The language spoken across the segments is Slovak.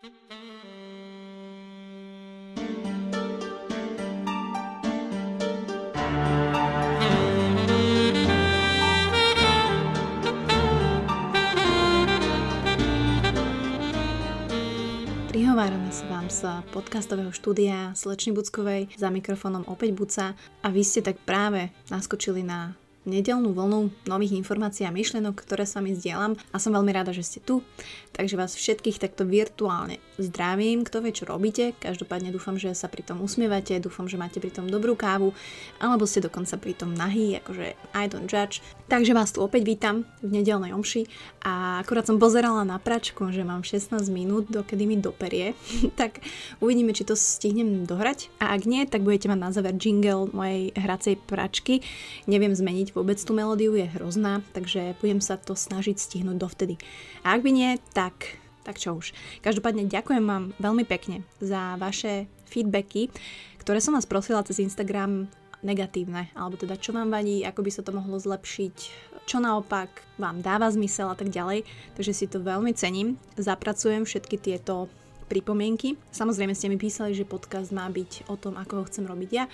Prihovárame sa vám z podcastového štúdia Slečny Buckovej. Za mikrofónom opäť Buca. A vy ste tak práve naskočili na nedelnú vlnu nových informácií a myšlienok, ktoré s vami zdieľam a som veľmi rada, že ste tu. Takže vás všetkých takto virtuálne zdravím, kto vie, čo robíte. Každopádne dúfam, že sa pri tom usmievate, dúfam, že máte pri tom dobrú kávu, alebo ste dokonca pri tom nahý, akože I don't judge. Takže vás tu opäť vítam v nedelnej omši a akurát som pozerala na pračku, že mám 16 minút, dokedy mi doperie, tak uvidíme, či to stihnem dohrať. A ak nie, tak budete mať na záver jingle mojej hracej pračky. Neviem zmeniť vôbec tú melódiu, je hrozná, takže budem sa to snažiť stihnúť dovtedy. A ak by nie, tak tak čo už. Každopádne ďakujem vám veľmi pekne za vaše feedbacky, ktoré som vás prosila cez Instagram negatívne, alebo teda čo vám vadí, ako by sa to mohlo zlepšiť, čo naopak vám dáva zmysel a tak ďalej. Takže si to veľmi cením. Zapracujem všetky tieto pripomienky. Samozrejme ste mi písali, že podcast má byť o tom, ako ho chcem robiť ja.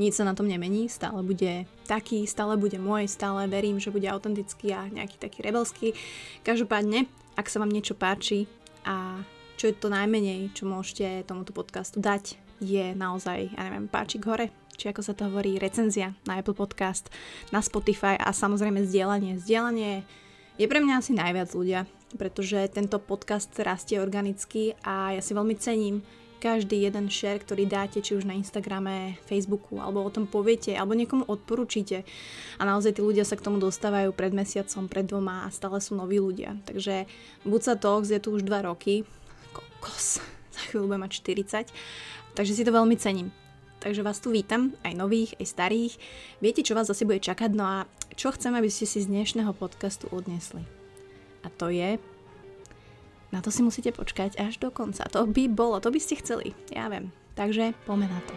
Nič sa na tom nemení, stále bude taký, stále bude môj, stále verím, že bude autentický a nejaký taký rebelský. Každopádne, ak sa vám niečo páči a čo je to najmenej, čo môžete tomuto podcastu dať, je naozaj, ja neviem, páčik hore, či ako sa to hovorí, recenzia na Apple Podcast, na Spotify a samozrejme zdieľanie. Zdieľanie je pre mňa asi najviac ľudia, pretože tento podcast rastie organicky a ja si veľmi cením každý jeden share, ktorý dáte, či už na Instagrame, Facebooku, alebo o tom poviete, alebo niekomu odporúčite. A naozaj tí ľudia sa k tomu dostávajú pred mesiacom, pred dvoma a stále sú noví ľudia. Takže Buca Talks je tu už 2 roky. Kokos, za chvíľu budem mať 40. Takže si to veľmi cením. Takže vás tu vítam, aj nových, aj starých. Viete, čo vás zase bude čakať, no a čo chcem, aby ste si z dnešného podcastu odnesli. A to je na to si musíte počkať až do konca. To by bolo, to by ste chceli, ja viem. Takže poďme na to.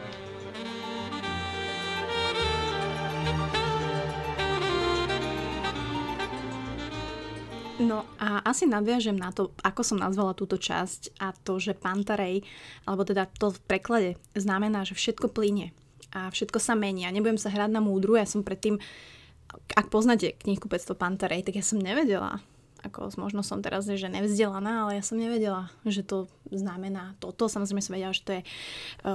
No a asi nadviažem na to, ako som nazvala túto časť a to, že Pantarej, alebo teda to v preklade znamená, že všetko plynie a všetko sa mení a nebudem sa hrať na múdru. Ja som predtým, ak poznáte knihkupectvo Pantarej, tak ja som nevedela, ako možno som teraz že nevzdelaná, ale ja som nevedela, že to znamená toto. Samozrejme som vedela, že to je e,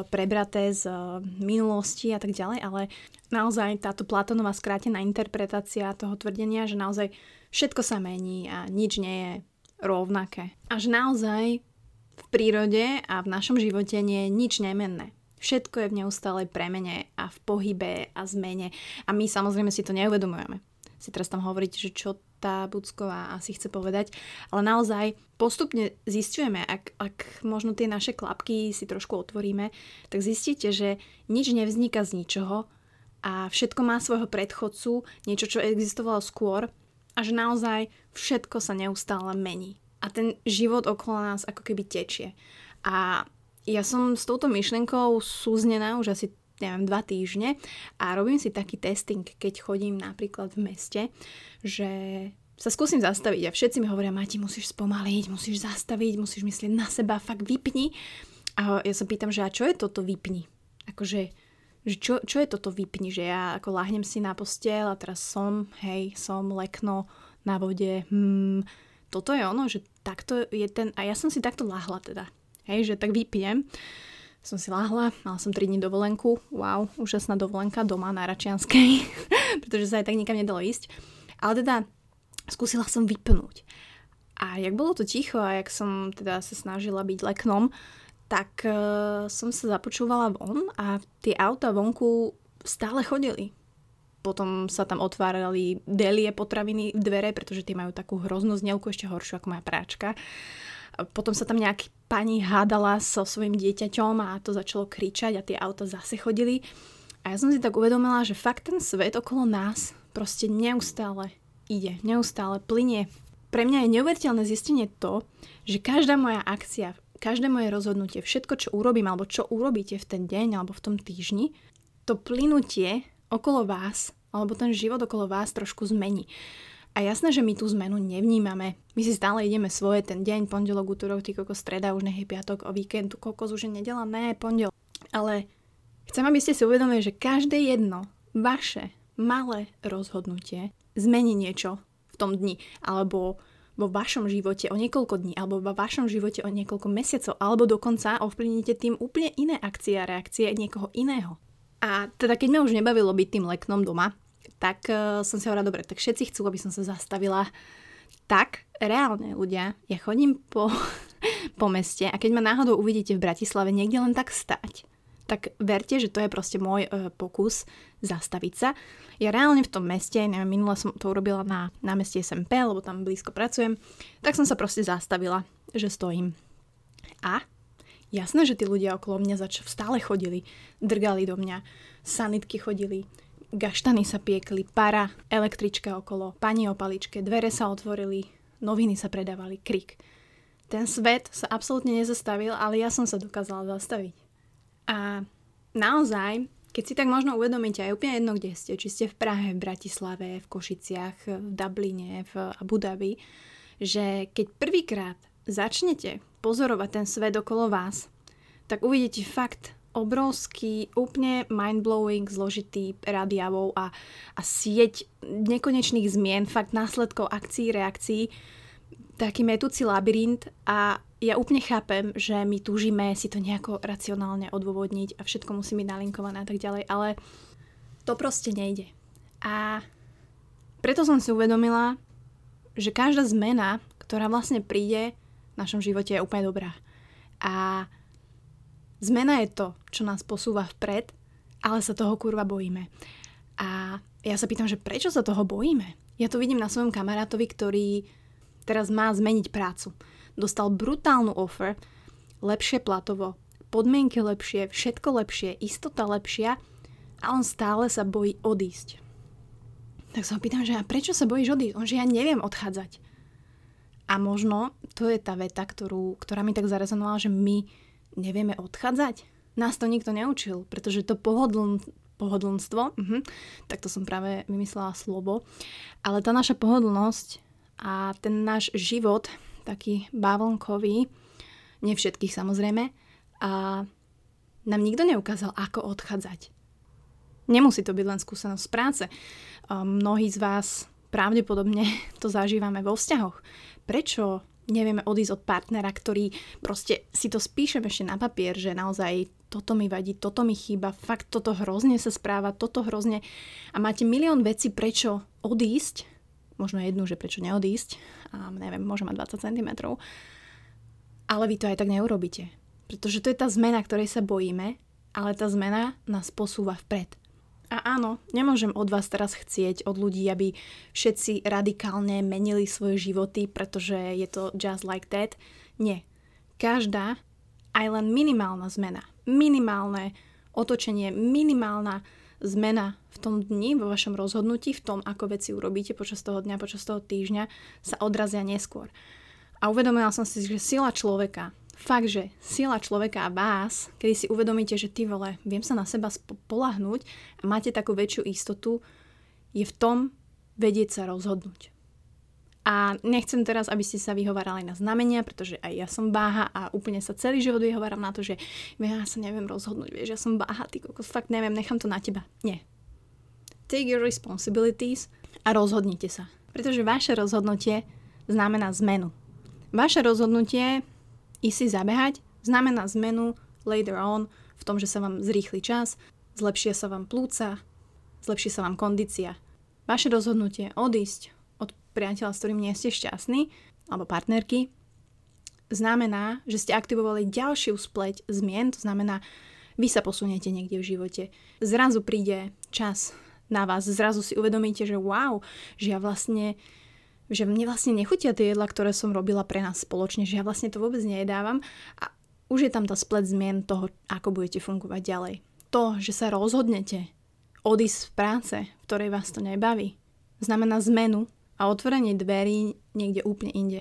prebraté z e, minulosti a tak ďalej, ale naozaj táto Platonová skrátená interpretácia toho tvrdenia, že naozaj všetko sa mení a nič nie je rovnaké. Až naozaj v prírode a v našom živote nie je nič nemenné. Všetko je v neustálej premene a v pohybe a zmene a my samozrejme si to neuvedomujeme. Si teraz tam hovoríte, že čo tá Bucková asi chce povedať, ale naozaj postupne zistujeme, ak, ak možno tie naše klapky si trošku otvoríme, tak zistíte, že nič nevzniká z ničoho a všetko má svojho predchodcu, niečo, čo existovalo skôr a že naozaj všetko sa neustále mení. A ten život okolo nás ako keby tečie. A ja som s touto myšlenkou súznená už asi neviem, dva týždne a robím si taký testing, keď chodím napríklad v meste, že sa skúsim zastaviť a všetci mi hovoria, Mati, musíš spomaliť, musíš zastaviť, musíš myslieť na seba, fakt vypni. A ja sa pýtam, že a čo je toto vypni? Akože, že čo, čo je toto vypni? Že ja ako láhnem si na postel a teraz som, hej, som lekno na vode, hmm, toto je ono, že takto je ten, a ja som si takto láhla teda, hej, že tak vypiem som si láhla, mala som 3 dní dovolenku, wow, úžasná dovolenka doma na Račianskej, pretože sa aj tak nikam nedalo ísť. Ale teda skúsila som vypnúť. A jak bolo to ticho a jak som teda sa snažila byť leknom, tak uh, som sa započúvala von a tie auta vonku stále chodili. Potom sa tam otvárali delie potraviny dvere, pretože tie majú takú hroznú znelku, ešte horšiu ako moja práčka. Potom sa tam nejaký pani hádala so svojim dieťaťom a to začalo kričať a tie auta zase chodili. A ja som si tak uvedomila, že fakt ten svet okolo nás proste neustále ide, neustále plinie. Pre mňa je neuveriteľné zistenie to, že každá moja akcia, každé moje rozhodnutie, všetko, čo urobím alebo čo urobíte v ten deň alebo v tom týždni, to plynutie okolo vás alebo ten život okolo vás trošku zmení. A jasné, že my tú zmenu nevnímame. My si stále ideme svoje, ten deň, pondelok, útorok, ty kokos, streda, už nech je piatok, o víkend, kokos, už je nedela, ne, pondel. Ale chcem, aby ste si uvedomili, že každé jedno vaše malé rozhodnutie zmení niečo v tom dni, alebo vo vašom živote o niekoľko dní, alebo vo vašom živote o niekoľko mesiacov, alebo dokonca ovplyvnite tým úplne iné akcie a reakcie niekoho iného. A teda keď ma už nebavilo byť tým leknom doma, tak uh, som si hovorila, dobre, tak všetci chcú, aby som sa zastavila. Tak, reálne ľudia, ja chodím po, po meste a keď ma náhodou uvidíte v Bratislave niekde len tak stať, tak verte, že to je proste môj uh, pokus zastaviť sa. Ja reálne v tom meste, neviem, minule som to urobila na námestí SMP, lebo tam blízko pracujem, tak som sa proste zastavila, že stojím. A jasné, že tí ľudia okolo mňa zač- stále chodili, drgali do mňa, sanitky chodili, gaštany sa piekli, para, električka okolo, pani o paličke, dvere sa otvorili, noviny sa predávali, krik. Ten svet sa absolútne nezastavil, ale ja som sa dokázala zastaviť. A naozaj, keď si tak možno uvedomíte aj úplne jedno, kde ste, či ste v Prahe, v Bratislave, v Košiciach, v Dubline, v Abu Dhabi, že keď prvýkrát začnete pozorovať ten svet okolo vás, tak uvidíte fakt obrovský, úplne mindblowing, zložitý rád a, a sieť nekonečných zmien, fakt následkov akcií, reakcií, taký metúci labyrint a ja úplne chápem, že my túžime si to nejako racionálne odôvodniť a všetko musí byť nalinkované a tak ďalej, ale to proste nejde. A preto som si uvedomila, že každá zmena, ktorá vlastne príde v našom živote je úplne dobrá. A Zmena je to, čo nás posúva vpred, ale sa toho kurva bojíme. A ja sa pýtam, že prečo sa toho bojíme? Ja to vidím na svojom kamarátovi, ktorý teraz má zmeniť prácu. Dostal brutálnu offer, lepšie platovo, podmienky lepšie, všetko lepšie, istota lepšia a on stále sa bojí odísť. Tak sa ho pýtam, že a prečo sa bojíš odísť? On, že ja neviem odchádzať. A možno to je tá veta, ktorú, ktorá mi tak zarezonovala, že my nevieme odchádzať? Nás to nikto neučil, pretože to pohodln, pohodlnstvo, uh-huh, tak to som práve vymyslela slovo, ale tá naša pohodlnosť a ten náš život, taký bavlnkový, nie všetkých samozrejme, a nám nikto neukázal, ako odchádzať. Nemusí to byť len skúsenosť z práce. Mnohí z vás pravdepodobne to zažívame vo vzťahoch. Prečo nevieme odísť od partnera, ktorý proste si to spíšem ešte na papier, že naozaj toto mi vadí, toto mi chýba, fakt toto hrozne sa správa, toto hrozne a máte milión vecí, prečo odísť, možno jednu, že prečo neodísť, a neviem, môže mať 20 cm, ale vy to aj tak neurobíte. Pretože to je tá zmena, ktorej sa bojíme, ale tá zmena nás posúva vpred. A áno, nemôžem od vás teraz chcieť, od ľudí, aby všetci radikálne menili svoje životy, pretože je to just like that. Nie. Každá, aj len minimálna zmena, minimálne otočenie, minimálna zmena v tom dni, vo vašom rozhodnutí, v tom, ako veci urobíte počas toho dňa, počas toho týždňa, sa odrazia neskôr. A uvedomila som si, že sila človeka, fakt, že sila človeka a vás, kedy si uvedomíte, že ty vole, viem sa na seba spolahnúť a máte takú väčšiu istotu, je v tom vedieť sa rozhodnúť. A nechcem teraz, aby ste sa vyhovárali na znamenia, pretože aj ja som báha a úplne sa celý život vyhováram na to, že ja sa neviem rozhodnúť, vieš, ja som báha, ty kokos, fakt neviem, nechám to na teba. Nie. Take your responsibilities a rozhodnite sa. Pretože vaše rozhodnutie znamená zmenu. Vaše rozhodnutie ísť si zabehať znamená zmenu later on v tom, že sa vám zrýchli čas, zlepšia sa vám plúca, zlepší sa vám kondícia. Vaše rozhodnutie odísť od priateľa, s ktorým nie ste šťastní, alebo partnerky, znamená, že ste aktivovali ďalšiu spleť zmien, to znamená, vy sa posuniete niekde v živote. Zrazu príde čas na vás, zrazu si uvedomíte, že wow, že ja vlastne že mne vlastne nechutia tie jedla, ktoré som robila pre nás spoločne, že ja vlastne to vôbec nejedávam a už je tam tá splet zmien toho, ako budete fungovať ďalej. To, že sa rozhodnete odísť z práce, v ktorej vás to nebaví, znamená zmenu a otvorenie dverí niekde úplne inde.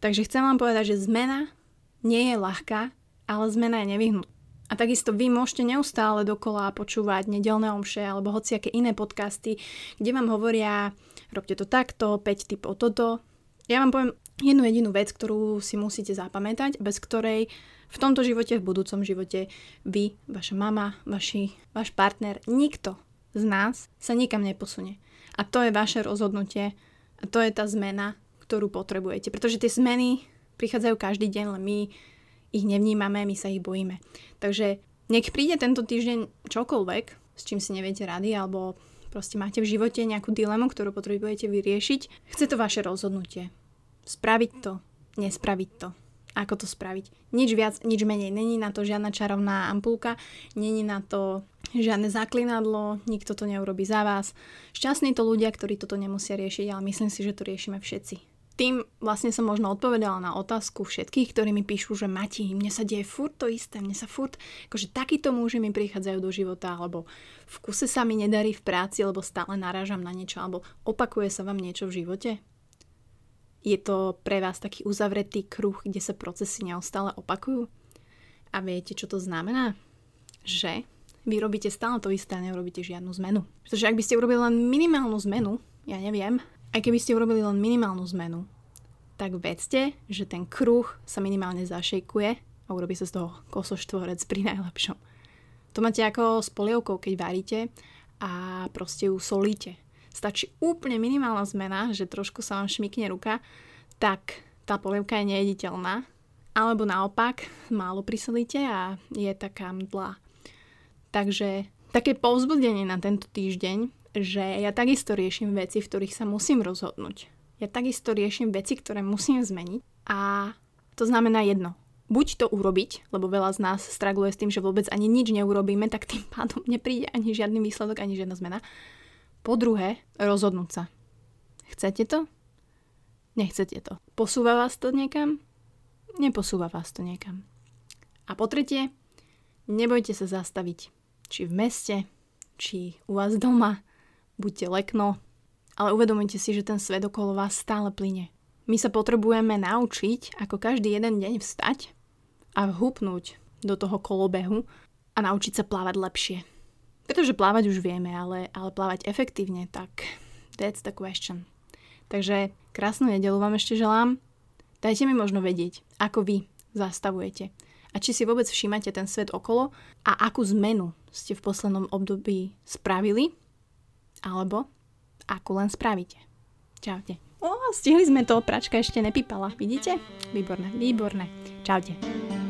Takže chcem vám povedať, že zmena nie je ľahká, ale zmena je nevyhnutná. A takisto vy môžete neustále dokola počúvať nedelné omše alebo hociaké iné podcasty, kde vám hovoria, robte to takto, 5 typov toto. Ja vám poviem jednu jedinú vec, ktorú si musíte zapamätať, bez ktorej v tomto živote, v budúcom živote vy, vaša mama, vaši, váš partner, nikto z nás sa nikam neposunie. A to je vaše rozhodnutie a to je tá zmena, ktorú potrebujete. Pretože tie zmeny prichádzajú každý deň, len my ich nevnímame, my sa ich bojíme. Takže nech príde tento týždeň čokoľvek, s čím si neviete rady, alebo proste máte v živote nejakú dilemu, ktorú potrebujete vyriešiť, chce to vaše rozhodnutie. Spraviť to, nespraviť to. Ako to spraviť? Nič viac, nič menej. Není na to žiadna čarovná ampulka, není na to žiadne zaklinadlo, nikto to neurobi za vás. Šťastní to ľudia, ktorí toto nemusia riešiť, ale myslím si, že to riešime všetci tým vlastne som možno odpovedala na otázku všetkých, ktorí mi píšu, že Mati, mne sa deje furt to isté, mne sa furt, akože takíto muži mi prichádzajú do života, alebo v kuse sa mi nedarí v práci, lebo stále narážam na niečo, alebo opakuje sa vám niečo v živote? Je to pre vás taký uzavretý kruh, kde sa procesy neustále opakujú? A viete, čo to znamená? Že vy robíte stále to isté a neurobíte žiadnu zmenu. Pretože ak by ste urobili len minimálnu zmenu, ja neviem, aj keby ste urobili len minimálnu zmenu, tak vedzte, že ten kruh sa minimálne zašejkuje a urobí sa z toho kosoštvorec pri najlepšom. To máte ako s polievkou, keď varíte a proste ju solíte. Stačí úplne minimálna zmena, že trošku sa vám šmikne ruka, tak tá polievka je nejediteľná. Alebo naopak, málo prisolíte a je taká mdla. Takže také povzbudenie na tento týždeň že ja takisto riešim veci, v ktorých sa musím rozhodnúť. Ja takisto riešim veci, ktoré musím zmeniť a to znamená jedno. Buď to urobiť, lebo veľa z nás straguje s tým, že vôbec ani nič neurobíme, tak tým pádom nepríde ani žiadny výsledok, ani žiadna zmena. Po druhé, rozhodnúť sa. Chcete to? Nechcete to. Posúva vás to niekam? Neposúva vás to niekam. A po tretie, nebojte sa zastaviť. Či v meste, či u vás doma, buďte lekno, ale uvedomujte si, že ten svet okolo vás stále plyne. My sa potrebujeme naučiť, ako každý jeden deň vstať a vhupnúť do toho kolobehu a naučiť sa plávať lepšie. Pretože plávať už vieme, ale, ale plávať efektívne, tak that's the question. Takže krásnu nedelu vám ešte želám. Dajte mi možno vedieť, ako vy zastavujete a či si vôbec všímate ten svet okolo a akú zmenu ste v poslednom období spravili alebo ako len spravíte. Čaute. O, stihli sme to, pračka ešte nepípala, vidíte? Výborné, výborné. Čaute.